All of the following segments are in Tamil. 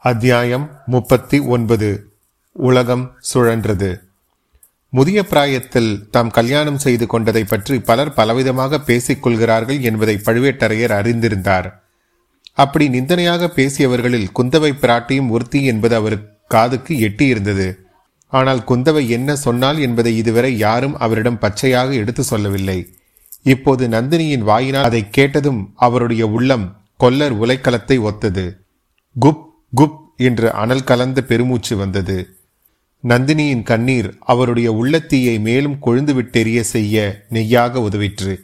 அத்தியாயம் முப்பத்தி ஒன்பது. உலகம் சுழன்றது. முதிய பிராயத்தில் தாம் கல்யாணம் செய்து கொண்டதை பற்றி பலர் பலவிதமாக பேசிக் கொள்கிறார்கள் என்பதை பழுவேட்டரையர் அறிந்திருந்தார். அப்படி நிந்தனையாக பேசியவர்களில் குந்தவை பிராட்டியும் ஒருத்தி என்பது அவர் காதுக்கு எட்டியிருந்தது. ஆனால் குந்தவை என்ன சொன்னாள் என்பதை இதுவரை யாரும் அவரிடம் பச்சையாக எடுத்து சொல்லவில்லை. இப்போது நந்தினியின் வாயினால் அதை கேட்டதும் அவருடைய உள்ளம் கொல்லர் உலைக்களத்தை ஒத்தது. குப் குப் என்று அனல் கலந்த பெருமூச்சு வந்தது. நந்தினியின் கண்ணீர் அவருடைய உள்ளத்தீயை மேலும் கொழுந்து விட்டெறிய செய்ய நெய்யாக உதவிற்று.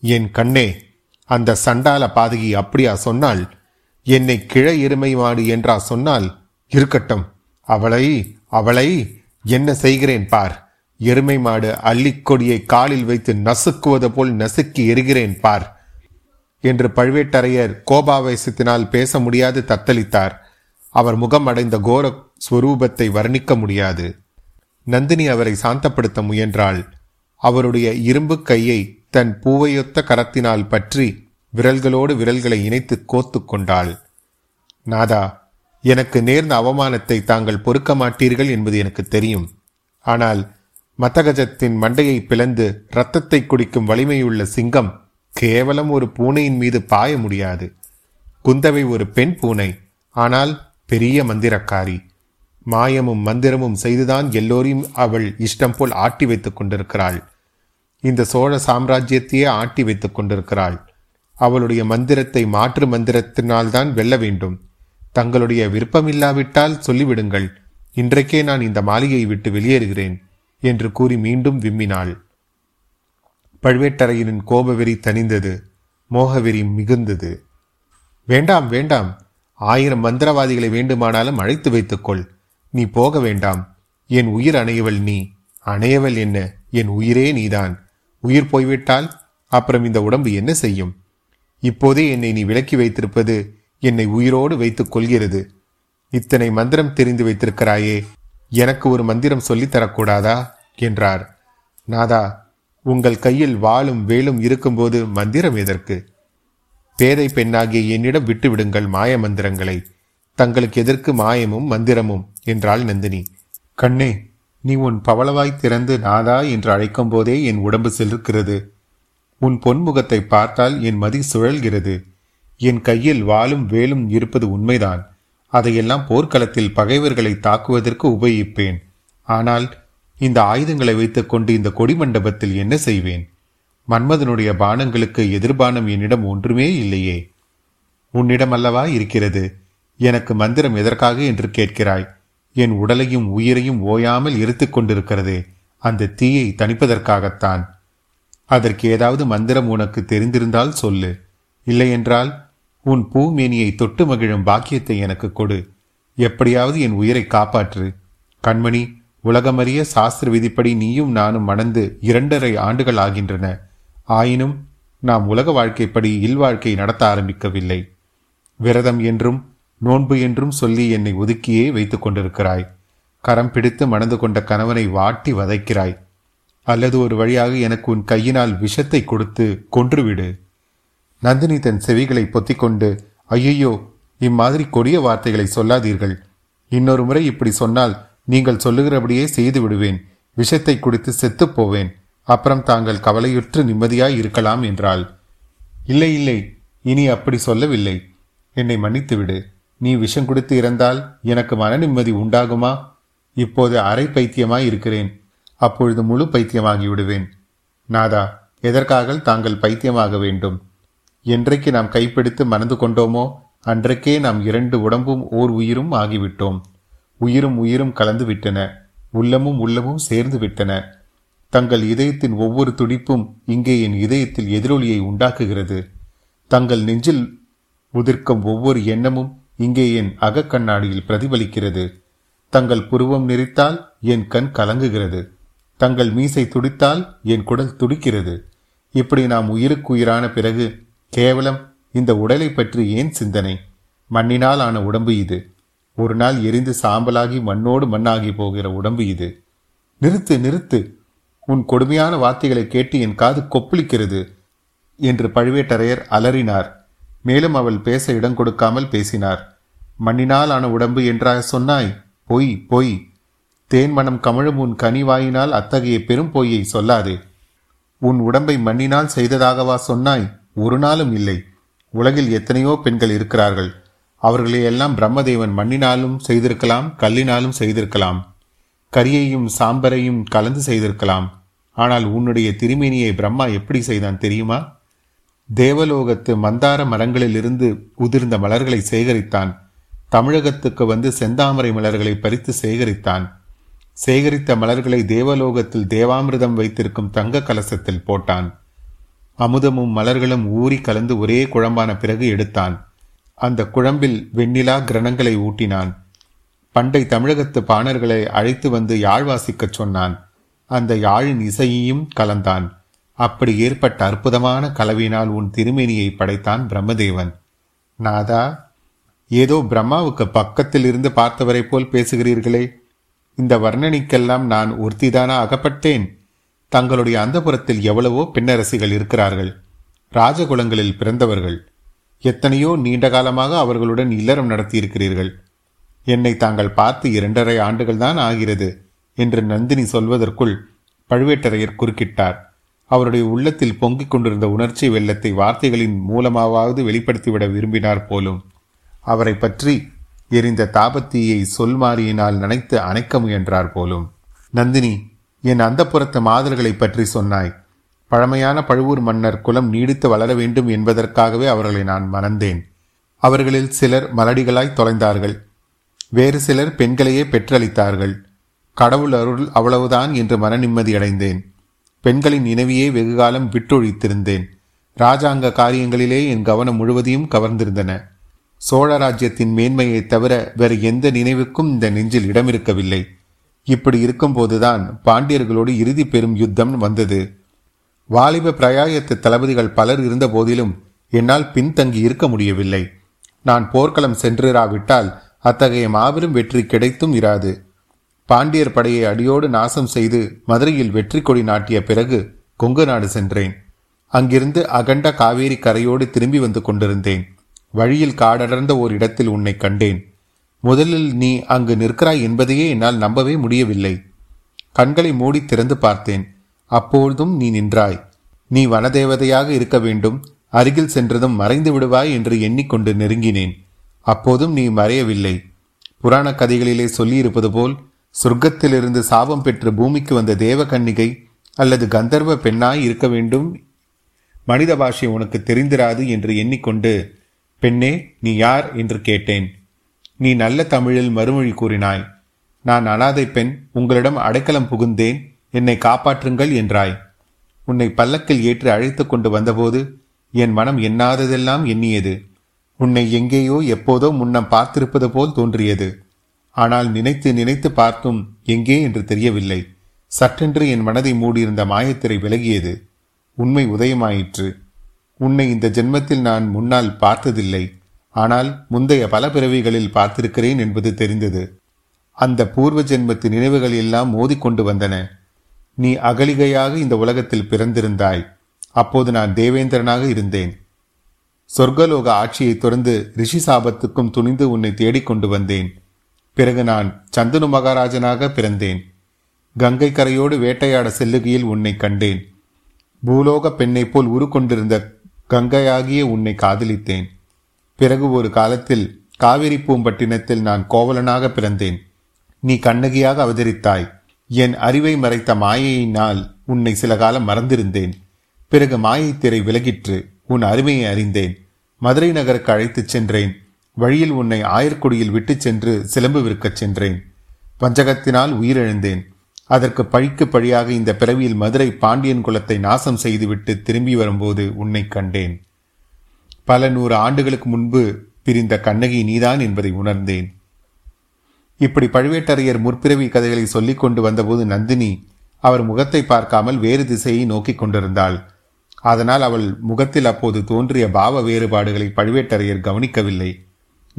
என் கண்ணே அந்த சண்டால பாதகி அப்படியா சொன்னால் என்னை கிழ எருமை மாடு என்றா சொன்னால் இருக்கட்டும் அவளை அவளை என்ன செய்கிறேன் பார். எருமை மாடு அள்ளிக்கொடியை காலில் வைத்து நசுக்குவது போல் நசுக்கி எரிகிறேன் பார். என்று பழுவேட்டரையர் கோபாவேசத்தினால் பேச முடியாது தத்தளித்தார். அவர் முகம் அடைந்த கோர ஸ்வரூபத்தை வர்ணிக்க முடியாது. நந்தினி அவரை சாந்தப்படுத்த முயன்றாள். அவருடைய இரும்பு கையை தன் பூவையொத்த கரத்தினால் பற்றி விரல்களோடு விரல்களை இணைத்து கோத்து கொண்டாள். நாதா எனக்கு நேர்ந்த அவமானத்தை தாங்கள் பொறுக்க மாட்டீர்கள் என்பது எனக்கு தெரியும். ஆனால் மத்தகஜத்தின் மண்டையை பிளந்து ரத்தத்தை குடிக்கும் வலிமையுள்ள சிங்கம் கேவலம் ஒரு பூனையின் மீது பாய முடியாது. குந்தவை ஒரு பெண் பூனை. ஆனால் பெரிய மந்திரக்காரி. மாயமும் மந்திரமும் செய்துதான் எல்லோரையும் அவள் இஷ்டம் போல் ஆட்டி வைத்துக் கொண்டிருக்கிறாள். இந்த சோழ சாம்ராஜ்யத்தையே ஆட்டி வைத்துக் கொண்டிருக்கிறாள். அவளுடைய மந்திரத்தை மாற்று மந்திரத்தினால்தான் வெல்ல வேண்டும். தங்களுடைய விருப்பமில்லாவிட்டால் சொல்லிவிடுங்கள். இன்றைக்கே நான் இந்த மாளிகையை விட்டு வெளியேறுகிறேன் என்று கூறி மீண்டும் விம்மினாள். பழுவேட்டரையரின் கோபவெறி தணிந்தது. மோகவெறி மிகுந்தது. வேண்டாம் வேண்டாம். ஆயிரம் மந்திரவாதிகளை வேண்டுமானாலும் அழைத்து வைத்துக்கொள். நீ போக வேண்டாம். என் உயிர் அணையவள் நீ. அணையவள் என்ன? என் உயிரே நீதான். உயிர் போய்விட்டால் அப்புறம் இந்த உடம்பு என்ன செய்யும்? இப்போதே என்னை நீ விலக்கி வைத்திருப்பது என்னை உயிரோடு வைத்துக் கொள்கிறது. இத்தனை மந்திரம் தெரிந்து வைத்திருக்கிறாயே. எனக்கு ஒரு மந்திரம் சொல்லித் தரக்கூடாதா? என்றார். நாதா உங்கள் கையில் வாளும் வேலும் இருக்கும்போது மந்திரம் எதற்கு? பேதை பெண்ணாகிய என்னிடம் விட்டுவிடுங்கள் மாய மந்திரங்களை. தங்களுக்கு எதற்கு மாயமும் மந்திரமும்? என்றாள் நந்தினி. கண்ணே நீ உன் பவளவாய் திறந்து நாதா என்று அழைக்கும் போதே என் உடம்பு செலுக்கிறது உன் பொன்முகத்தை பார்த்தால் என் மதி சுழல்கிறது. என் கையில் வாளும் வேலும் இருப்பது உண்மைதான். அதையெல்லாம் போர்க்களத்தில் பகைவர்களை தாக்குவதற்கு உபயோகிப்பேன். ஆனால் இந்த ஆயுதங்களை வைத்துக்கொண்டு இந்த கொடி மண்டபத்தில் என்ன செய்வேன்? மன்மதனுடைய பானங்களுக்கு எதிர்பானம் என்னிடம் ஒன்றுமே இல்லையே. உன்னிடம் அல்லவா இருக்கிறது? எனக்கு மந்திரம் எதற்காக என்று கேட்கிறாய்? என் உடலையும் உயிரையும் ஓயாமல் எரித்துக் கொண்டிருக்கிறது அந்த தீயை தணிப்பதற்காகத்தான். அதற்கு ஏதாவது மந்திரம் உனக்கு தெரிந்திருந்தால் சொல்லு. இல்லையென்றால் உன் பூமேனியை தொட்டு மகிழும் பாக்கியத்தை எனக்கு கொடு. எப்படியாவது என் உயிரை காப்பாற்று. கண்மணி உலகமறிய சாஸ்திர விதிப்படி நீயும் நானும் மணந்து இரண்டரை ஆண்டுகள் ஆகின்றன. ஆயினும் நாம் உலக வாழ்க்கைப்படி இல்வாழ்க்கை நடத்த ஆரம்பிக்கவில்லை. விரதம் என்றும் நோன்பு என்றும் சொல்லி என்னை ஒதுக்கியே வைத்துக் கொண்டிருக்கிறாய். கரம் பிடித்து மணந்து கொண்ட கணவனை வாட்டி வதைக்கிறாய். அல்லது ஒரு வழியாக எனக்கு உன் கையினால் விஷத்தை கொடுத்து கொன்றுவிடு. நந்தினி தன் செவிகளை பொத்திக்கொண்டு ஐயையோ இம்மாதிரி கொடிய வார்த்தைகளை சொல்லாதீர்கள். இன்னொரு முறை இப்படி சொன்னால் நீங்கள் சொல்லுகிறபடியே செய்து விடுவேன். விஷத்தை குடித்து செத்துப்போவேன் அப்புறம் தாங்கள் கவலையுற்று நிம்மதியாய் இருக்கலாம் என்றாள். இல்லை இல்லை இனி அப்படி சொல்லவில்லை. என்னை மன்னித்துவிடு. நீ விஷம் கொடுத்து இறந்தால் எனக்கு மன நிம்மதி உண்டாகுமா? இப்போது அரை பைத்தியமாய் இருக்கிறேன். அப்பொழுது முழு பைத்தியமாகி விடுவேன். நாதா எதற்காக தாங்கள் பைத்தியமாக வேண்டும்? என்றைக்கு நாம் கைப்பிடித்து மணந்து கொண்டோமோ அன்றைக்கே நாம் இரண்டு உடம்பும் ஓர் உயிரும் ஆகிவிட்டோம். உயிரும் உயிரும் கலந்து விட்டன. உள்ளமும் உள்ளமும் சேர்ந்து விட்டன. தங்கள் இதயத்தின் ஒவ்வொரு துடிப்பும் இங்கே என் இதயத்தில் எதிரொலியை உண்டாக்குகிறது. தங்கள் நெஞ்சில் உதிர்க்கும் ஒவ்வொரு எண்ணமும் இங்கே என் அகக்கண்ணாடியில் பிரதிபலிக்கிறது. தங்கள் புருவம் நெறித்தால் என் கண் கலங்குகிறது. தங்கள் மீசை துடித்தால் என் குடல் துடிக்கிறது. இப்படி நாம் உயிருக்கு உயிரான பிறகு கேவலம் இந்த உடலை பற்றி ஏன் சிந்தனை? மண்ணினால் ஆன உடம்பு இது. ஒரு நாள் எரிந்து சாம்பலாகி மண்ணோடு மண்ணாகி போகிற உடம்பு இது. நிறுத்து நிறுத்து. உன் கொடுமையான வார்த்தைகளை கேட்டு என் காது கொப்பளிக்கிறது என்று பழுவேட்டரையர் அலறினார். மேலும் அவள் பேச இடம் கொடுக்காமல் பேசினார். மண்ணினால் ஆன உடம்பு என்றாக சொன்னாய் பொய் பொய். தேன் மனம் கமழும் உன் கனிவாயினால் அத்தகைய பெரும் பொய்யை சொல்லாதே. உன் உடம்பை மண்ணினால் செய்ததாகவா சொன்னாய்? ஒரு நாளும் இல்லை. உலகில் எத்தனையோ பெண்கள் இருக்கிறார்கள். அவர்களையெல்லாம் பிரம்மதேவன் மண்ணினாலும் செய்திருக்கலாம் கல்லினாலும் செய்திருக்கலாம். கரியையும் சாம்பரையும் கலந்து செய்திருக்கலாம். ஆனால் உன்னுடைய திருமேனியை பிரம்மா எப்படி செய்தான் தெரியுமா? தேவலோகத்து மந்தார மரங்களிலிருந்து உதிர்ந்த மலர்களை சேகரித்தான். தமிழகத்துக்கு வந்து செந்தாமரை மலர்களை பறித்து சேகரித்தான். சேகரித்த மலர்களை தேவலோகத்தில் தேவாமிர்தம் வைத்திருக்கும் தங்க கலசத்தில் போட்டான். அமுதமும் மலர்களும் ஊறி கலந்து ஒரே குழம்பான பிறகு எடுத்தான். அந்த குழம்பில் வெண்ணிலா கிரணங்களை ஊட்டினான். பண்டை தமிழகத்து பாணர்களை அழைத்து வந்து யாழ் வாசிக்கச் சொன்னான். அந்த யாழின் இசையையும் கலந்தான். அப்படி ஏற்பட்ட அற்புதமான கலவினால் உன் திருமேனியை படைத்தான் பிரம்மதேவன். நாதா ஏதோ பிரம்மாவுக்கு பக்கத்தில் இருந்து பார்த்தவரை போல் பேசுகிறீர்களே. இந்த வர்ணனைக்கெல்லாம் நான் ஒருத்திதானா அகப்பட்டேன். தங்களுடைய அந்தபுரத்தில் எவ்வளவோ பெண்ணரசிகள் இருக்கிறார்கள். ராஜகுலங்களில் பிறந்தவர்கள். எத்தனையோ நீண்ட காலமாக அவர்களுடன் இல்லறம் நடத்தியிருக்கிறீர்கள். என்னை தாங்கள் பார்த்து இரண்டரை ஆண்டுகள் தான் ஆகிறது என்று நந்தினி சொல்வதற்குள் பழுவேட்டரையர் குறுக்கிட்டார். அவருடைய உள்ளத்தில் பொங்கிக் கொண்டிருந்த உணர்ச்சி வெள்ளத்தை வார்த்தைகளின் மூலமாவது வெளிப்படுத்திவிட விரும்பினார் போலும். அவரை பற்றி எரிந்த தாபத்தீயை சொல் மாறியினால் நினைத்து அணைக்க முயன்றார் போலும். நந்தினி என் அந்த புறத்த மாதர்களை பற்றி சொன்னாய். பழமையான பழுவூர் மன்னர் குலம் நீடித்து வளர வேண்டும் என்பதற்காகவே அவர்களை நான் மணந்தேன். அவர்களில் சிலர் மலடிகளாய் தொலைந்தார்கள். வேறு சிலர் பெண்களையே பெற்றளித்தார்கள். கடவுள் அருள் அவ்வளவுதான் என்று மன நிம்மதி அடைந்தேன் பெண்களின் நினைவையே வெகுகாலம் விட்டொழித்திருந்தேன். ராஜாங்க காரியங்களிலே என் கவனம் முழுவதையும் கவர்ந்திருந்தன. சோழ ராஜ்யத்தின் மேன்மையை தவிர வேறு எந்த நினைவுக்கும் இந்த நெஞ்சில் இடமிருக்கவில்லை. இப்படி இருக்கும்போதுதான் பாண்டியர்களோடு இறுதி பெரும் யுத்தம் வந்தது. வாலிப பிரயாயத்து தளபதிகள் பலர் இருந்த போதிலும் என்னால் பின்தங்கி இருக்க முடியவில்லை. நான் போர்க்களம் சென்றிராவிட்டால் அத்தகைய மாபெரும் வெற்றி கிடைத்தும் இராது. பாண்டியர் படையை அடியோடு நாசம் செய்து மதுரையில் வெற்றி கொடி நாட்டிய பிறகு கொங்கு நாடு சென்றேன். அங்கிருந்து அகண்ட காவேரி கரையோடு திரும்பி வந்து கொண்டிருந்தேன். வழியில் காடடர்ந்த ஓர் இடத்தில் உன்னை கண்டேன். முதலில் நீ அங்கு நிற்கிறாய் என்பதையே என்னால் நம்பவே முடியவில்லை. கண்களை மூடி திறந்து பார்த்தேன். அப்பொழுதும் நீ நின்றாய். நீ வனதேவதையாக இருக்க வேண்டும். அருகில் சென்றதும் மறைந்து விடுவாய் என்று எண்ணிக்கொண்டு நெருங்கினேன். அப்போதும் நீ மறையவில்லை. புராண கதைகளிலே சொல்லியிருப்பது போல் சொர்க்கத்திலிருந்து சாபம் பெற்று பூமிக்கு வந்த தேவகன்னிகை அல்லது கந்தர்வ பெண்ணாய் இருக்க வேண்டும். மனித பாஷை உனக்கு தெரிந்திராது என்று எண்ணிக்கொண்டு பெண்ணே நீ யார்? என்று கேட்டேன். நீ நல்ல தமிழில் மறுமொழி கூறினாய். நான் அனாதை பெண் உங்களிடம் அடைக்கலம் புகுந்தேன். என்னை காப்பாற்றுங்கள் என்றாய். உன்னை பல்லக்கில் ஏற்றி அழைத்து கொண்டு வந்தபோது என் மனம் எண்ணாததெல்லாம் எண்ணியது. உன்னை எங்கேயோ எப்போதோ முன்னம் பார்த்திருப்பது போல் தோன்றியது. ஆனால் நினைத்து நினைத்து பார்த்தும் எங்கே என்று தெரியவில்லை. சட்டென்று என் மனதை மூடியிருந்த மாயத்திரை விலகியது. உண்மை உதயமாயிற்று. உன்னை இந்த ஜென்மத்தில் நான் முன்னால் பார்த்ததில்லை. ஆனால் முந்தைய பல பிறவிகளில் பார்த்திருக்கிறேன் என்பது தெரிந்தது. அந்த பூர்வ ஜென்மத்து நினைவுகள் எல்லாம் மோதிக்கொண்டு வந்தன. நீ அகலிகையாக இந்த உலகத்தில் பிறந்திருந்தாய். அப்போது நான் தேவேந்திரனாக இருந்தேன். சொர்க்கலோக ஆட்சியை தொடர்ந்து ரிஷி சாபத்துக்கும் துணிந்து உன்னை தேடிக்கொண்டு வந்தேன். பிறகு நான் சந்தனு மகாராஜனாக பிறந்தேன். கங்கை கரையோடு வேட்டையாட செல்லுகையில் உன்னை கண்டேன். பூலோக பெண்ணைப் போல் உருக்கொண்டிருந்த கங்கையாகிய உன்னை காதலித்தேன். பிறகு ஒரு காலத்தில் காவிரி பூம்பட்டினத்தில் நான் கோவலனாக பிறந்தேன். நீ கண்ணகியாக அவதரித்தாய். என் அறிவை மறைத்த மாயையினால் உன்னை சில காலம் மறந்திருந்தேன். பிறகு மாயை திரை விலகிற்று. உன் அருமையை அறிந்தேன். மதுரை நகருக்கு அழைத்துச் சென்றேன். வழியில் உன்னை ஆயர்குடியில் விட்டுச் சென்று சிலம்பு விற்கச் சென்றேன். வஞ்சகத்தினால் உயிரிழந்தேன். அதற்கு பழிக்கு பழியாக இந்த பிறவியில் மதுரை பாண்டியன் குலத்தை நாசம் செய்துவிட்டு திரும்பி வரும்போது உன்னை கண்டேன். பல நூறு ஆண்டுகளுக்கு முன்பு பிரிந்த கண்ணகி நீதான் என்பதை உணர்ந்தேன். இப்படி பழுவேட்டரையர் முற்பிறவி கதைகளை சொல்லிக் கொண்டு வந்தபோது நந்தினி அவர் முகத்தை பார்க்காமல் வேறு திசையை நோக்கிக் கொண்டிருந்தாள். அதனால் அவள் முகத்தில் அப்போது தோன்றிய பாவ வேறுபாடுகளை பழுவேட்டரையர் கவனிக்கவில்லை.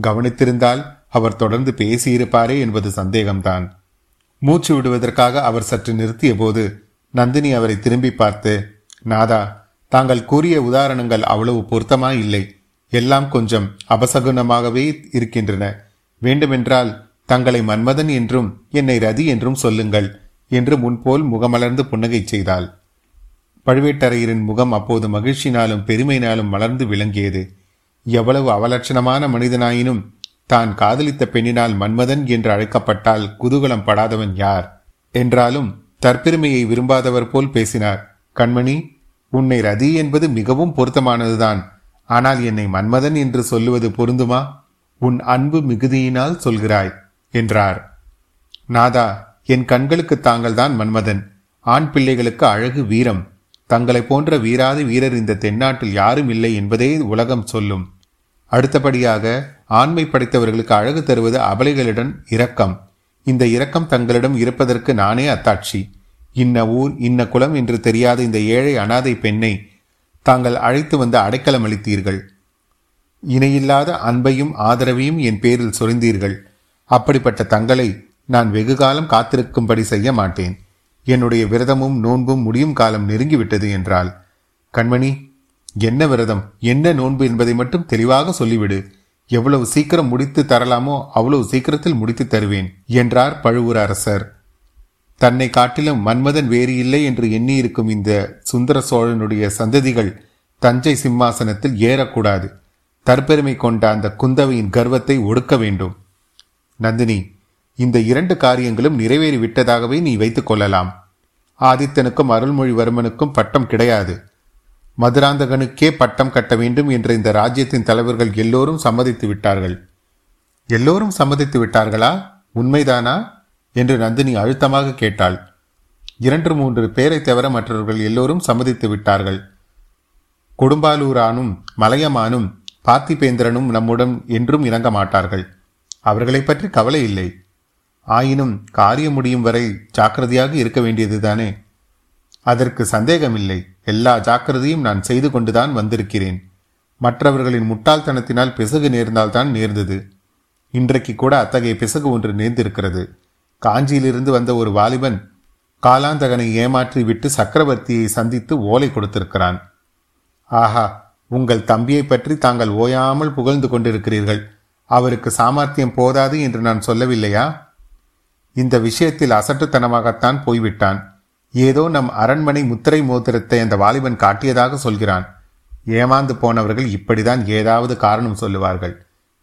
கவனித்திருந்தால் அவர் தொடர்ந்து பேசியிருப்பாரே என்பது சந்தேகம்தான். மூச்சு விடுவதற்காக அவர் சற்று நிறுத்திய போது நந்தினி அவரை திரும்பி பார்த்து நாதா தாங்கள் கூறிய உதாரணங்கள் அவ்வளவு பொருத்தமா இல்லை. எல்லாம் கொஞ்சம் அபசகுனமாகவே இருக்கின்றன. வேண்டுமென்றால் தங்களை மன்மதன் என்றும் என்னை ரதி என்றும் சொல்லுங்கள் என்று முன்போல் முகமலர்ந்து புன்னகை செய்தாள். பழுவேட்டரையரின் முகம் அப்போது மகிழ்ச்சினாலும் பெருமையினாலும் மலர்ந்து விளங்கியது. எவ்வளவு அவலட்சணமான மனிதனாயினும் தான் காதலித்த பெண்ணினால் மன்மதன் என்று அழைக்கப்பட்டால் குதூகலம் படாதவன் யார்? என்றாலும் தற்பெருமையை விரும்பாதவர் போல் பேசினார். கண்மணி உன்னை ரதி என்பது மிகவும் பொருத்தமானதுதான். ஆனால் என்னை மன்மதன் என்று சொல்லுவது பொருந்துமா? உன் அன்பு மிகுதியினால் சொல்கிறாய் என்றார். நாதா என் கண்களுக்கு தாங்கள்தான் மன்மதன். ஆண் பிள்ளைகளுக்கு அழகு வீரம். தங்களை போன்ற வீராதி வீரர் இந்த தென்னாட்டில் யாரும் இல்லை என்பதே உலகம் சொல்லும். அடுத்தபடியாக ஆண்மை படைத்தவர்களுக்கு அழகு தருவது அபலைகளுடன் இரக்கம். இந்த இரக்கம் தங்களிடம் இருப்பதற்கு நானே அத்தாட்சி. இன்ன ஊர் இன்ன குலம் என்று தெரியாத இந்த ஏழை அனாதை பெண்ணை தாங்கள் அழைத்து வந்து அடைக்கலம் அளித்தீர்கள். இணையில்லாத அன்பையும் ஆதரவையும் என் பேரில் சொரிந்தீர்கள். அப்படிப்பட்ட தங்களை நான் வெகுகாலம் காத்திருக்கும்படி செய்ய மாட்டேன். என்னுடைய விரதமும் நோன்பும் முடியும் காலம் நெருங்கிவிட்டது என்றாள். கண்மணி என்ன விரதம்? என்ன நோன்பு என்பதை மட்டும் தெளிவாக சொல்லிவிடு. எவ்வளவு சீக்கிரம் முடித்து தரலாமோ அவ்வளவு சீக்கிரத்தில் முடித்து தருவேன் என்றார் பழுவூர் அரசர். தன்னை காட்டிலும் மன்மதன் வேறு இல்லை என்று எண்ணியிருக்கும் இந்த சுந்தர சோழனுடைய சந்ததிகள் தஞ்சை சிம்மாசனத்தில் ஏறக்கூடாது. தற்பெருமை கொண்ட அந்த குந்தவையின் கர்வத்தை ஒடுக்க வேண்டும். நந்தினி இந்த இரண்டு காரியங்களும் நிறைவேறிவிட்டதாகவே நீ வைத்துக் கொள்ளலாம். ஆதித்தனுக்கும் அருள்மொழிவர்மனுக்கும் பட்டம் கிடையாது. மதுராந்தகனுக்கே பட்டம் கட்ட வேண்டும் என்ற இந்த ராஜ்யத்தின் தலைவர்கள் எல்லோரும் சம்மதித்து விட்டார்கள். எல்லோரும் சம்மதித்து விட்டார்களா? உண்மைதானா? என்று நந்தினி அழுத்தமாக கேட்டாள். இரண்டு மூன்று பேரை தவிர மற்றவர்கள் எல்லோரும் சம்மதித்து விட்டார்கள். கொடும்பாலூரானும் மலையமானும் பார்த்திபேந்திரனும் நம்முடன் என்றும் இணங்க மாட்டார்கள். அவர்களை பற்றி கவலை இல்லை. ஆயினும் காரியம் முடியும் வரை ஜாக்கிரதையாக இருக்க வேண்டியதுதானே அதற்கு சந்தேகமில்லை. எல்லா ஜாக்கிரதையும் நான் செய்து கொண்டுதான் வந்திருக்கிறேன். மற்றவர்களின் முட்டாள்தனத்தினால் பிசகு நேர்ந்தால்தான் நேர்ந்தது. இன்றைக்கு கூட அத்தகைய பிசகு ஒன்று நேர்ந்திருக்கிறது. காஞ்சியிலிருந்து வந்த ஒரு வாலிபன் காலாந்தகனை ஏமாற்றி விட்டு சக்கரவர்த்தியை சந்தித்து ஓலை கொடுத்திருக்கிறான். ஆஹா உங்கள் தம்பியை பற்றி தாங்கள் ஓயாமல் புகழ்ந்து கொண்டிருக்கிறீர்கள். அவருக்கு சாமர்த்தியம் போதாது என்று நான் சொல்லவில்லையா? இந்த விஷயத்தில் அசட்டுத்தனமாகத்தான் போய்விட்டான். ஏதோ நம் அரண்மனை முத்திரை மோதிரத்தை அந்த வாலிபன் காட்டியதாக சொல்கிறான். ஏமாந்து போனவர்கள் இப்படிதான் ஏதாவது காரணம் சொல்லுவார்கள்.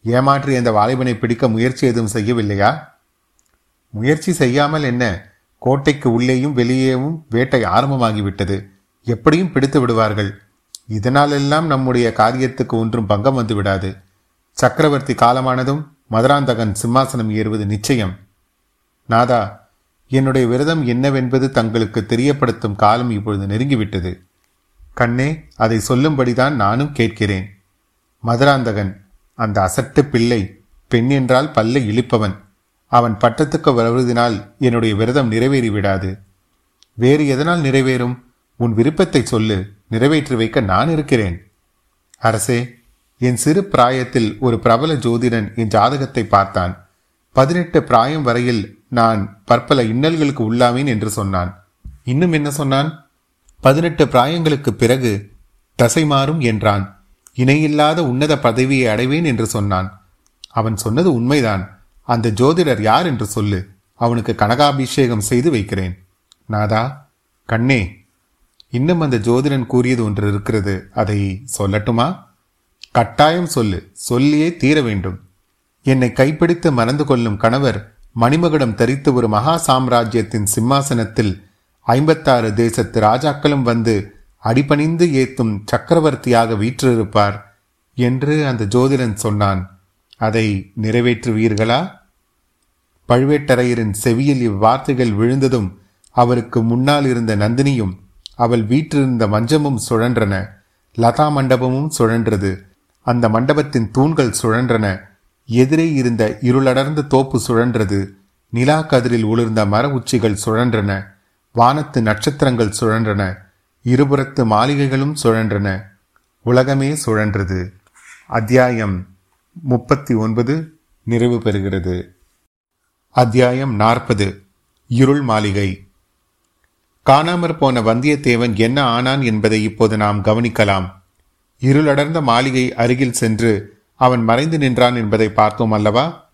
ஏமாற்றி அந்த வாலிபனை பிடிக்க முயற்சி எதுவும் செய்யவில்லையா? முயற்சி செய்யாமல் என்ன? கோட்டைக்கு உள்ளேயும் வெளியேயும் வேட்டை ஆரம்பமாகிவிட்டது. எப்படியும் பிடித்து விடுவார்கள். இதனாலெல்லாம் நம்முடைய காரியத்துக்கு ஒன்றும் பங்கம் வந்து விடாது சக்கரவர்த்தி காலமானதும் மதுராந்தகன் சிம்மாசனம் ஏறுவது நிச்சயம். நாதா என்னுடைய விரதம் என்னவென்பது தங்களுக்கு தெரியப்படுத்தும் காலம் இப்பொழுது நெருங்கிவிட்டது. கண்ணே அதை சொல்லும்படிதான் நானும் கேட்கிறேன். மதுராந்தகன் அந்த அசட்டு பிள்ளை பெண் என்றால் பல்லை இழிப்பவன். அவன் பட்டத்துக்கு வருவதனால் என்னுடைய விரதம் நிறைவேறிவிடாது. வேறு எதனால் நிறைவேறும்? உன் விருப்பத்தை சொல்லு நிறைவேற்றி வைக்க நான் இருக்கிறேன். அரசே என் சிறு பிராயத்தில் ஒரு பிரபல ஜோதிடன் என் ஜாதகத்தை பார்த்தான். பதினெட்டு பிராயம் வரையில் நான் பற்பல இன்னல்களுக்கு உள்ளாவேன் என்று சொன்னான். இன்னும் என்ன சொன்னான்? பதினெட்டு பிராயங்களுக்கு பிறகு தசை மாறும் என்றான். இணையில்லாத உன்னத பதவியை அடைவேன் என்று சொன்னான். அவன் சொன்னது உண்மைதான். அந்த ஜோதிடர் யார் என்று சொல்லு. அவனுக்கு கனகாபிஷேகம் செய்து வைக்கிறேன். நாதா கண்ணே இன்னும் அந்த ஜோதிடன் கூறியது ஒன்று இருக்கிறது. அதை சொல்லட்டுமா? கட்டாயம் சொல்லு. சொல்லியே தீர வேண்டும். என்னை கைப்பிடித்து மறந்து கொள்ளும் கணவர் மணிமகுடம் தரித்து ஒரு மகா சாம்ராஜ்யத்தின் சிம்மாசனத்தில் ஐம்பத்தாறு தேசத்து ராஜாக்களும் வந்து அடிபணிந்து ஏத்தும் சக்கரவர்த்தியாக வீற்றிருப்பார் என்று அந்த ஜோதிடன் சொன்னான். அதை நிறைவேற்றுவீர்களா? பழுவேட்டரையரின் செவியில் இவ்வார்த்தைகள் விழுந்ததும் அவருக்கு முன்னால் இருந்த நந்தினியும் அவள் வீற்றிருந்த மஞ்சமும் சுழன்றன. லதா மண்டபமும் சுழன்றது. அந்த மண்டபத்தின் தூண்கள் சுழன்றன. எதிரே இருந்த இருளடர்ந்த தோப்பு சுழன்றது. நிலா கதிரில் உளிர்ந்த மர உச்சிகள் சுழன்றன. வானத்து நட்சத்திரங்கள் சுழன்றன. இருபுறத்து மாளிகைகளும் சுழன்றன. உலகமே சுழன்றது. அத்தியாயம் முப்பத்தி ஒன்பது நிறைவு பெறுகிறது. அத்தியாயம் நாற்பது இருள் மாளிகை. காணாமற் போன வந்தியத்தேவன் என்ன ஆனான் என்பதை இப்போது நாம் கவனிக்கலாம். இருளடர்ந்த மாளிகை அருகில் சென்று அவன் மறைந்து நின்றான் என்பதை பார்த்தோம் அல்லவா?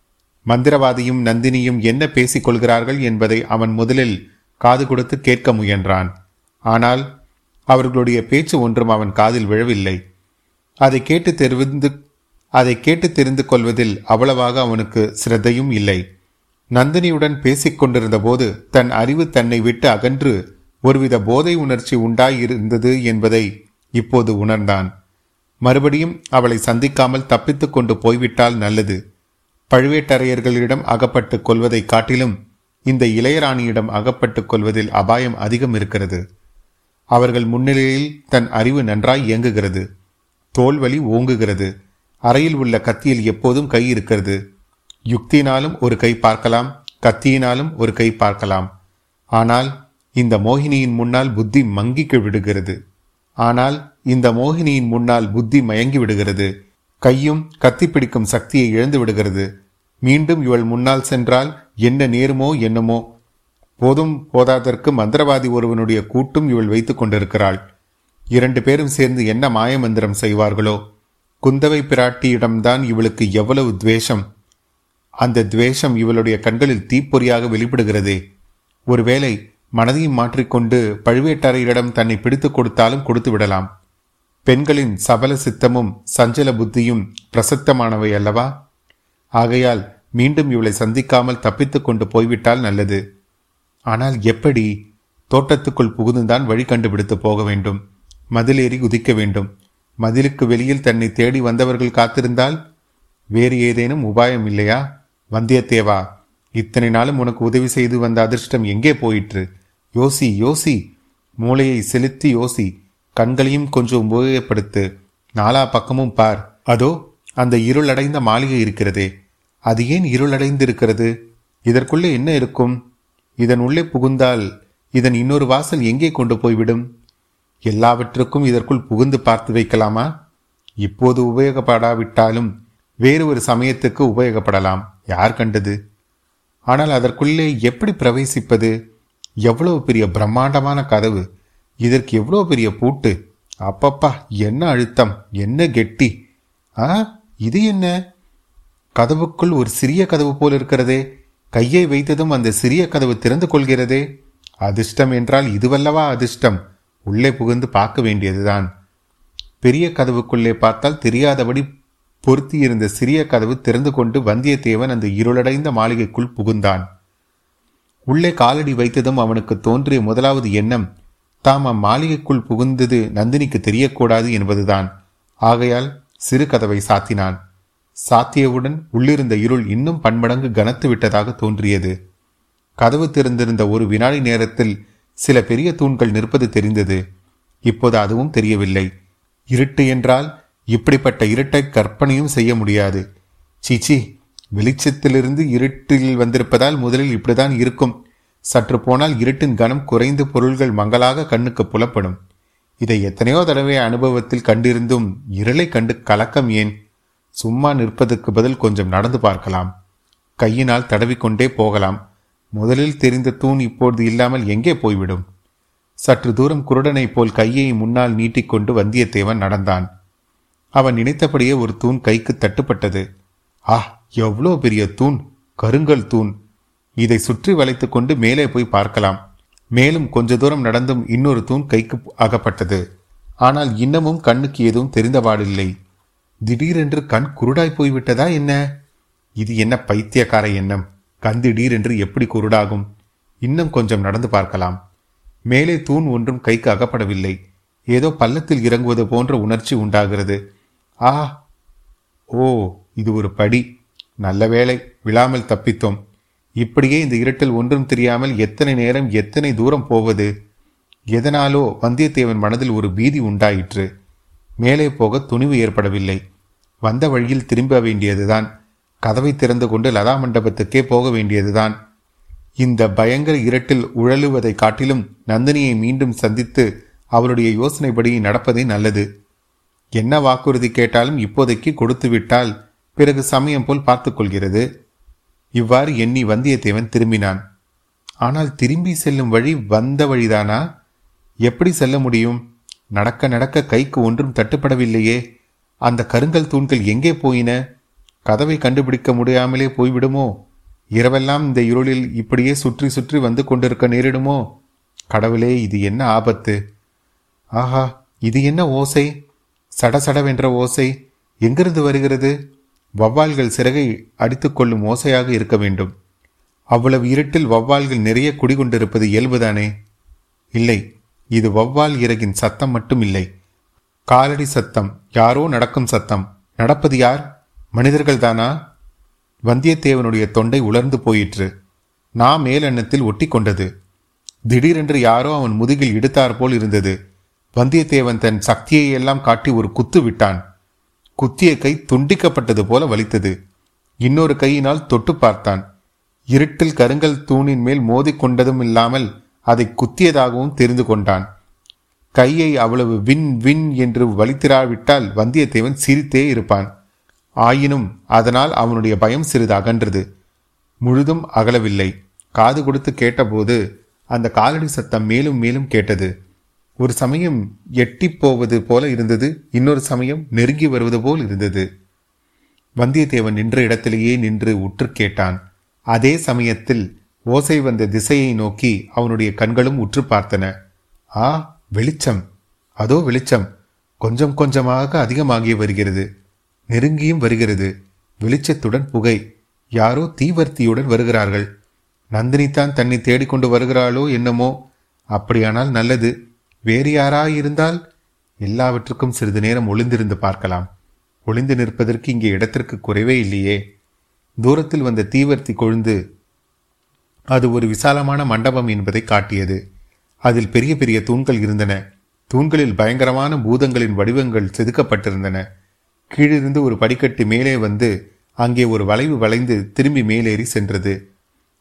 மந்திரவாதியும் நந்தினியும் என்ன பேசிக் கொள்கிறார்கள் என்பதை அவன் முதலில் காது கொடுத்து கேட்க முயன்றான். ஆனால் அவர்களுடைய பேச்சு ஒன்றும் அவன் காதில் விழவில்லை. அதை கேட்டு தெரிந்து அதை கேட்டு தெரிந்து கொள்வதில் அவ்வளவாக அவனுக்கு சிரத்தையும் இல்லை. நந்தினியுடன் பேசிக் கொண்டிருந்த போது தன் அறிவு தன்னை விட்டு அகன்று ஒருவித போதை உணர்ச்சி உண்டாயிருந்தது என்பதை இப்போது உணர்ந்தான். மறுபடியும் அவளை சந்திக்காமல் தப்பித்துக் கொண்டு போய்விட்டால் நல்லது. பழுவேட்டரையர்களிடம் அகப்பட்டுக் கொள்வதைக் காட்டிலும் இந்த இளையராணியிடம் அகப்பட்டுக் கொள்வதில் அபாயம் அதிகம் இருக்கிறது. அவர்கள் முன்னிலையில் தன் அறிவு நன்றாய் இயங்குகிறது. தோல்வலி ஓங்குகிறது. அறையில் உள்ள கத்தியில் எப்போதும் கை இருக்கிறது. யுக்தியினாலும் ஒரு கை பார்க்கலாம் கத்தியினாலும் ஒரு கை பார்க்கலாம். ஆனால் இந்த மோகினியின் முன்னால் புத்தி மங்கிக்கு விடுகிறது. ஆனால் இந்த மோகினியின் முன்னால் புத்தி மயங்கி விடுகிறது. கையும் கத்தி பிடிக்கும் சக்தியை இழந்து விடுகிறது. மீண்டும் இவள் முன்னால் சென்றால் என்ன நேருமோ என்னமோ. போதும் போதாதற்கு மந்திரவாதி ஒருவனுடைய கூட்டும் இவள் வைத்துக் கொண்டிருக்கிறாள். இரண்டு பேரும் சேர்ந்து என்ன மாய மந்திரம் செய்வார்களோ? குந்தவை பிராட்டியிடம்தான் இவளுக்கு எவ்வளவு துவேஷம். அந்த துவேஷம் இவளுடைய கண்களில் தீப்பொறியாக வெளிப்படுகிறதே. ஒருவேளை மனதையும் மாற்றிக்கொண்டு பழுவேட்டரையரிடம் தன்னை பிடித்துக் கொடுத்தாலும் கொடுத்து விடலாம். பெண்களின் சபல சித்தமும் சஞ்சல புத்தியும் பிரசக்தமானவை அல்லவா? ஆகையால் மீண்டும் இவளை சந்திக்காமல் தப்பித்துக் கொண்டு போய்விட்டால் நல்லது. ஆனால் எப்படி? தோட்டத்துக்குள் புகுந்துதான் வழி கண்டுபிடித்து போக வேண்டும். மதிலேறி குதிக்க வேண்டும். மதிலுக்கு வெளியில் தன்னை தேடி வந்தவர்கள் காத்திருந்தால் வேறு ஏதேனும் உபாயம் இல்லையா? வந்தியத்தேவா இத்தனை நாளும் உனக்கு உதவி செய்து வந்த அதிர்ஷ்டம் எங்கே போயிற்று? யோசி யோசி. மூளையை செலுத்தி யோசி. கண்களையும் கொஞ்சம் உபயோகப்படுத்து. நாலா பக்கமும் பார். அதோ அந்த இருளடைந்த மாளிகை இருக்கிறதே. அது ஏன் இருளடைந்திருக்கிறது? இதற்குள்ளே என்ன இருக்கும்? இதன் உள்ளே புகுந்தால் இதன் இன்னொரு வாசல் எங்கே கொண்டு போய்விடும்? எல்லாவற்றுக்கும் இதற்குள் புகுந்து பார்த்து வைக்கலாமா? இப்போது உபயோகப்படாவிட்டாலும் வேறு ஒரு சமயத்துக்கு உபயோகப்படலாம். யார் கண்டது? ஆனால் அதற்குள்ளே எப்படி பிரவேசிப்பது? எவ்வளவு பெரிய பிரம்மாண்டமான கதவு? இதற்கு எவ்வளோ பெரிய பூட்டு? அப்பப்பா என்ன அழுத்தம்? என்ன கெட்டி? ஆ இது என்ன? கதவுக்குள் ஒரு சிறிய கதவு போல் இருக்கிறதே. கையை வைத்ததும் அந்த சிறிய கதவு திறந்து கொள்கிறதே. அதிர்ஷ்டம் என்றால் இதுவல்லவா அதிர்ஷ்டம்? உள்ளே புகுந்து பார்க்க வேண்டியதுதான். பெரிய கதவுக்குள்ளே பார்த்தால் தெரியாதபடி பொருத்தியிருந்த சிறிய கதவு திறந்து கொண்டு வந்தியத்தேவன் அந்த இருளடைந்த மாளிகைக்குள் புகுந்தான். உள்ளே காலடி வைத்ததும் அவனுக்கு தோன்றிய முதலாவது எண்ணம் தாம் அம்மாளிகைக்குள் புகுந்தது நந்தினிக்கு தெரியக்கூடாது என்பதுதான். ஆகையால் சிறு கதவை சாத்தினான். சாத்தியவுடன் உள்ளிருந்த இருள் இன்னும் பன்மடங்கு கனத்து விட்டதாக தோன்றியது. கதவு திறந்திருந்த ஒரு வினாடி நேரத்தில் சில பெரிய தூண்கள் நிற்பது தெரிந்தது. இப்போது அதுவும் தெரியவில்லை. இருட்டு என்றால் இப்படிப்பட்ட இருட்டை கற்பனையும் செய்ய முடியாது. சீச்சி வெளிச்சத்திலிருந்து இருட்டில் வந்திருப்பதால் முதலில் இப்படிதான் இருக்கும். சற்று போனால் இருட்டின் கனம் குறைந்து பொருள்கள் மங்களாக கண்ணுக்கு புலப்படும். இதை எத்தனையோ தடவை அனுபவத்தில் கண்டிருந்தும் இருளை கண்டு கலக்கம் ஏன்? சும்மா நிற்பதற்கு பதில் கொஞ்சம் நடந்து பார்க்கலாம். கையினால் தடவிக்கொண்டே போகலாம். முதலில் தெரிந்த தூண் இப்பொழுது இல்லாமல் எங்கே போய்விடும்? சற்று தூரம் குருடனைப் போல் கையை முன்னால் நீட்டிக்கொண்டு வந்தியத்தேவன் நடந்தான். அவன் நினைத்தபடியே ஒரு தூண் கைக்கு தட்டுப்பட்டது. ஆ எவ்வளோ பெரிய தூண் கருங்கல் தூண். இதை சுற்றி வளைத்து கொண்டு மேலே போய் பார்க்கலாம். மேலும் கொஞ்ச தூரம் நடந்தும் இன்னொரு தூண் கைக்கு அகப்பட்டது. ஆனால் இன்னமும் கண்ணுக்கு எதுவும் தெரிந்தபாடில்லை திடீரென்று கண் குருடாய் போய்விட்டதா என்ன? இது என்ன பைத்தியக்கார எண்ணம்? கண் திடீரென்று எப்படி குருடாகும்? இன்னும் கொஞ்சம் நடந்து பார்க்கலாம். மேலே தூண் ஒன்றும் கைக்கு அகப்படவில்லை. ஏதோ பள்ளத்தில் இறங்குவது போன்ற உணர்ச்சி உண்டாகிறது. ஆ ஓ இது ஒரு படி. நல்ல வேலை விழாமல் தப்பித்தோம். இப்படியே இந்த இருட்டில் ஒன்றும் தெரியாமல் எத்தனை நேரம் எத்தனை தூரம் போவது? எதனாலோ வந்தியத்தேவன் மனதில் ஒரு பீதி உண்டாயிற்று. மேலே போக துணிவு ஏற்படவில்லை. வந்த வழியில் திரும்ப வேண்டியதுதான். கதவை திறந்து கொண்டு லதா மண்டபத்துக்கே போக வேண்டியதுதான். இந்த பயங்கர இருட்டில் உழலுவதை காட்டிலும் நந்தினியை மீண்டும் சந்தித்து அவளுடைய யோசனைப்படி நடப்பதே நல்லது. என்ன வாக்குறுதி கேட்டாலும் இப்போதைக்கு கொடுத்து விட்டால் பிறகு சமயம் போல் பார்த்து கொள்கிறது இவ்வாறு எண்ணி வந்தியத்தேவன் திரும்பினான். ஆனால் திரும்பி செல்லும் வழி வந்த வழிதானா? எப்படி செல்ல முடியும்? நடக்க நடக்க கைக்கு ஒன்றும் தட்டுப்படவில்லையே. அந்த கருங்கல் தூண்கள் எங்கே போயின? கதவை கண்டுபிடிக்க முடியாமலே போய்விடுமோ? இரவெல்லாம் இந்த இருளில் இப்படியே சுற்றி சுற்றி வந்து கொண்டிருக்க நேரிடுமோ? கடவுளே இது என்ன ஆபத்து? ஆஹா இது என்ன ஓசை? சடசடவென்ற ஓசை. எங்கிருந்து வருகிறது? வவ்வால்கள் சிறகை அடித்துக்கொள்ளும் ஓசையாக இருக்க வேண்டும். அவ்வளவு இருட்டில் வவ்வால்கள் நிறைய குடிகொண்டிருப்பது இயல்புதானே? இல்லை இது வவ்வால் இறகின் சத்தம் மட்டும் இல்லை. காலடி சத்தம் யாரோ நடக்கும் சத்தம். நடப்பது யார்? மனிதர்கள் தானா வந்தியத்தேவனுடைய தொண்டை உலர்ந்து போயிற்று. நான் மேலெண்ணத்தில் ஒட்டி கொண்டது திடீரென்று யாரோ அவன் முதுகில் இடுத்தார் போல் இருந்தது. வந்தியத்தேவன் தன் சக்தியை எல்லாம் காட்டி ஒரு குத்து விட்டான். குத்திய கை துண்டிக்கப்பட்டது போல வலித்தது. இன்னொரு கையினால் தொட்டு பார்த்தான். இருட்டில் கருங்கல் தூணின் மேல் மோதிக்கொண்டதும் இல்லாமல் அதை குத்தியதாகவும் தெரிந்து கொண்டான். கையை அவ்வளவு வின் வின் என்று வலித்திராவிட்டால் வந்தியத்தேவன் சிரித்தே இருப்பான். ஆயினும் அதனால் அவனுடைய பயம் சிறிது அகன்றது. முழுதும் அகலவில்லை. காது கொடுத்து கேட்டபோது அந்த காலடி சத்தம் மேலும் மேலும் கேட்டது. ஒரு சமயம் எட்டி போவது போல இருந்தது இன்னொரு சமயம் நெருங்கி வருவது போல் இருந்தது. வந்தியத்தேவன் நின்ற இடத்திலேயே நின்று உற்று கேட்டான். அதே சமயத்தில் ஓசை வந்த திசையை நோக்கி அவனுடைய கண்களும் உற்று பார்த்தன. ஆ வெளிச்சம். அதோ வெளிச்சம். கொஞ்சம் கொஞ்சமாக அதிகமாகி வருகிறது. நெருங்கியும் வருகிறது. வெளிச்சத்துடன் புகை. யாரோ தீவர்த்தியுடன் வருகிறார்கள். நந்தினி தான் தன்னை தேடிக்கொண்டு வருகிறாளோ என்னமோ. அப்படியானால் நல்லது. வேறு யாராயிருந்தால் எல்லாவற்றுக்கும் சிறிது நேரம் ஒளிந்திருந்து பார்க்கலாம். ஒளிந்து நிற்பதற்கு இங்கே இடத்திற்கு குறைவே இல்லையே. தூரத்தில் வந்த தீவர்த்தி கொழுந்து அது ஒரு விசாலமான மண்டபம் என்பதை காட்டியது. அதில் பெரிய பெரிய தூண்கள் இருந்தன. தூண்களில் பயங்கரமான பூதங்களின் வடிவங்கள் செதுக்கப்பட்டிருந்தன. கீழிருந்து ஒரு படிக்கட்டு மேலே வந்து அங்கே ஒரு வளைவு வளைந்து திரும்பி மேலேறி சென்றது.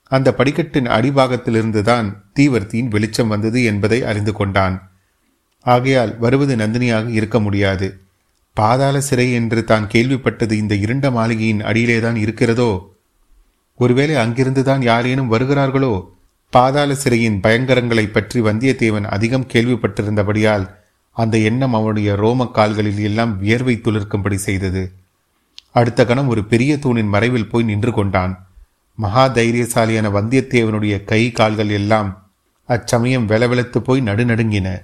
அந்த படிக்கட்டின் அடிபாகத்திலிருந்துதான் தீவர்த்தியின் வெளிச்சம் வந்தது என்பதை அறிந்து கொண்டான். ஆகையால் வருவது நந்தினியாக இருக்க முடியாது. பாதாள சிறை என்று தான் கேள்விப்பட்டது இந்த இருண்ட மாளிகையின் அடியிலேதான் இருக்கிறதோ? ஒருவேளை அங்கிருந்துதான் யாரேனும் வருகிறார்களோ? பாதாள சிறையின் பயங்கரங்களை பற்றி வந்தியத்தேவன் அதிகம் கேள்விப்பட்டிருந்தபடியால் அந்த எண்ணம் அவனுடைய ரோம கால்களில் எல்லாம் வியர்வை துளிர்க்கும்படி செய்தது. அடுத்த கணம் ஒரு பெரிய தூணின் மறைவில் போய் நின்று கொண்டான். மகா தைரியசாலியான வந்தியத்தேவனுடைய கை கால்கள் எல்லாம் அச்சமயம் வெலவெலத்து போய் நடுநடுங்கின.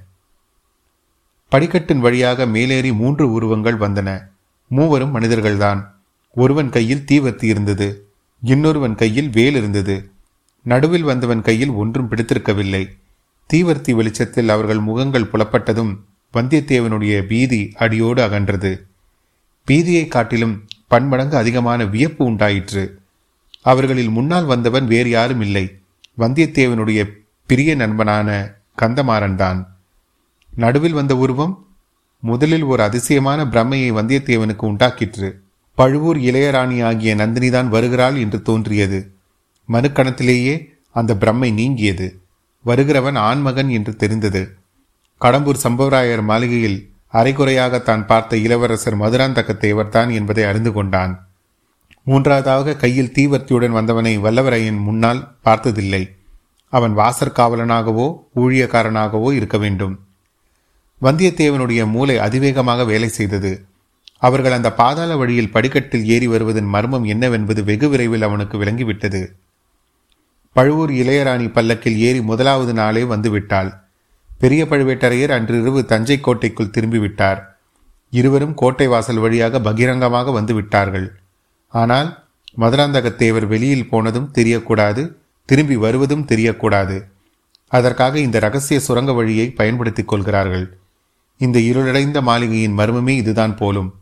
படிக்கட்டின் வழியாக மேலேறி மூன்று உருவங்கள் வந்தன. மூவரும் மனிதர்கள்தான். ஒருவன் கையில் தீவர்த்தி இருந்தது. இன்னொருவன் கையில் வேல் இருந்தது. நடுவில் வந்தவன் கையில் ஒன்றும் பிடித்திருக்கவில்லை. தீவர்த்தி வெளிச்சத்தில் அவர்கள் முகங்கள் புலப்பட்டதும் வந்தியத்தேவனுடைய பீதி அடியோடு அகன்றது. பீதியை காட்டிலும் பன்மடங்கு அதிகமான வியப்பு உண்டாயிற்று. அவர்களில் முன்னால் வந்தவன் வேறு யாரும் இல்லை. வந்தியத்தேவனுடைய பிரிய நண்பனான கந்தமாறன் தான் நடுவில் வந்த உருவம் முதலில் ஒரு அதிசயமான பிரம்மையை வந்தியத்தேவனுக்கு உண்டாக்கிற்று. பழுவூர் இளையராணி ஆகிய நந்தினிதான் வருகிறாள் என்று தோன்றியது. மறுக்கணத்திலேயே அந்த பிரம்மை நீங்கியது. வருகிறவன் ஆண்மகன் என்று தெரிந்தது. கடம்பூர் சம்பவராயர் மாளிகையில் அரைகுறையாக தான் பார்த்த இளவரசர் மதுராந்தகத்தேவர் தான் என்பதை அறிந்து கொண்டான். மூன்றாவதாக கையில் தீவர்த்தியுடன் வந்தவனை வல்லவரையன் முன்னால் பார்த்ததில்லை. அவன் வாசற்காவலனாகவோ ஊழியக்காரனாகவோ இருக்க வேண்டும். வந்தியத்தேவனுடைய மூளை அதிவேகமாக வேலை செய்தது. அவர்கள் அந்த பாதாள வழியில் படிக்கட்டில் ஏறி வருவதன் மர்மம் என்னவென்பது வெகு விரைவில் அவனுக்கு விளங்கிவிட்டது. பழுவூர் இளையராணி பல்லக்கில் ஏறி முதலாவது நாளே வந்துவிட்டாள். பெரிய பழுவேட்டரையர் அன்றிரவு தஞ்சை கோட்டைக்குள் திரும்பிவிட்டார். இருவரும் கோட்டை வாசல் வழியாக பகிரங்கமாக வந்து விட்டார்கள் ஆனால் மதுராந்தகத்தேவர் வெளியில் போனதும் தெரியக்கூடாது திரும்பி வருவதும் தெரியக்கூடாது. அதற்காக இந்த ரகசிய சுரங்க வழியை பயன்படுத்திக் கொள்கிறார்கள். இந்த இருளடைந்த மாளிகையின் மர்மமே இதுதான் போலும்.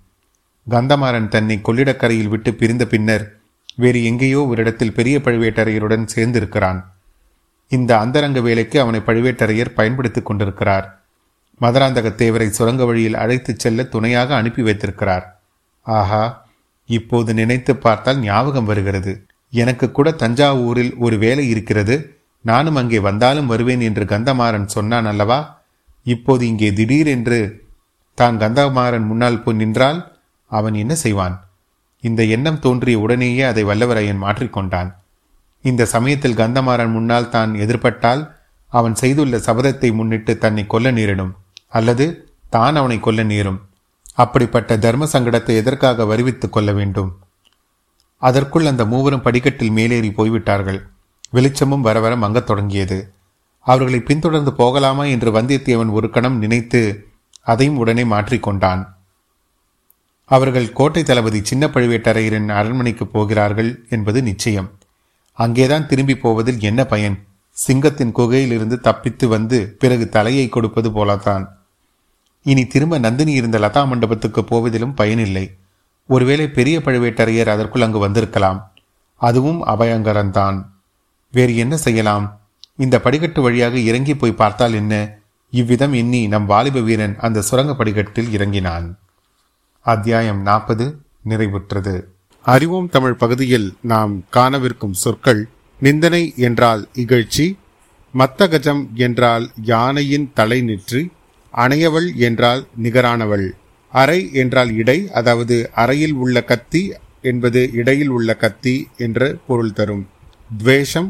கந்தமாறன் தன்னை கொள்ளிடக்கரையில் விட்டு பிரிந்த பின்னர் வேறு எங்கேயோ ஒரு இடத்தில் பெரிய பழுவேட்டரையருடன் சேர்ந்திருக்கிறான். இந்த அந்தரங்க வேலைக்கு அவனை பழுவேட்டரையர் பயன்படுத்திக் கொண்டிருக்கிறார். மதுராந்தகத்தேவரை சுரங்க வழியில் அழைத்துச் செல்ல துணையாக அனுப்பி வைத்திருக்கிறார். ஆஹா இப்போது நினைத்து பார்த்தால் ஞாபகம் வருகிறது. எனக்கு கூட தஞ்சாவூரில் ஒரு வேலை இருக்கிறது. நானும் அங்கே வந்தாலும் வருவேன் என்று கந்தமாறன் சொன்னான் அல்லவா? இப்போது இங்கே திடீரென்று தான் கந்தமாறன் முன்னால் போய் நின்றால் அவன் என்ன செய்வான்? இந்த எண்ணம் தோன்றிய உடனேயே அதை வல்லவரையன் மாற்றிக்கொண்டான். இந்த சமயத்தில் கந்தமாறன் முன்னால் தான் எதிர்பட்டால் அவன் செய்துள்ள சபதத்தை முன்னிட்டு தன்னை கொல்ல நேரிடும் அல்லது தான் அவனை கொல்ல நேரும். அப்படிப்பட்ட தர்ம சங்கடத்தை எதற்காக வருவித்துக் கொள்ள வேண்டும்? அதற்குள் அந்த மூவரும் படிக்கட்டில் மேலேறி போய்விட்டார்கள். வெளிச்சமும் வர வர மங்கத் தொடங்கியது. அவர்களை பின்தொடர்ந்து போகலாமா என்று வந்தியத்தேவன் ஒரு கணம் நினைத்து அதையும் உடனே மாற்றிக்கொண்டான் அவர்கள் கோட்டை தளபதி சின்ன பழுவேட்டரையரின் அரண்மனைக்கு போகிறார்கள் என்பது நிச்சயம். அங்கேதான் திரும்பி போவதில் என்ன பயன்? சிங்கத்தின் குகையிலிருந்து தப்பித்து வந்து பிறகு தலையை கொடுப்பது போலத்தான். இனி திரும்ப நந்தினி இருந்த லதா மண்டபத்துக்கு போவதிலும் பயனில்லை. ஒருவேளை பெரிய பழுவேட்டரையர் அதற்குள் அங்கு வந்திருக்கலாம். அதுவும் அபயங்கரம்தான். வேறு என்ன செய்யலாம்? இந்த படிக்கட்டு வழியாக இறங்கி போய் பார்த்தால் என்ன? இவ்விதம் எண்ணி நம் வாலிப வீரன் அந்த சுரங்க படிக்கட்டில் இறங்கினான். அத்தியாயம் நாற்பது நிறைவுற்றது. அறிவோம் தமிழ் பகுதியில் நாம் காணவிருக்கும் சொற்கள் நிந்தனை என்றால் இகழ்ச்சி மத்தகஜம் என்றால் யானையின் தலை நிற்றி அணையவள் என்றால் நிகரானவள் அறை என்றால் இடை அதாவது அறையில் உள்ள கத்தி என்பது இடையில் உள்ள கத்தி என்று பொருள் தரும். துவேஷம்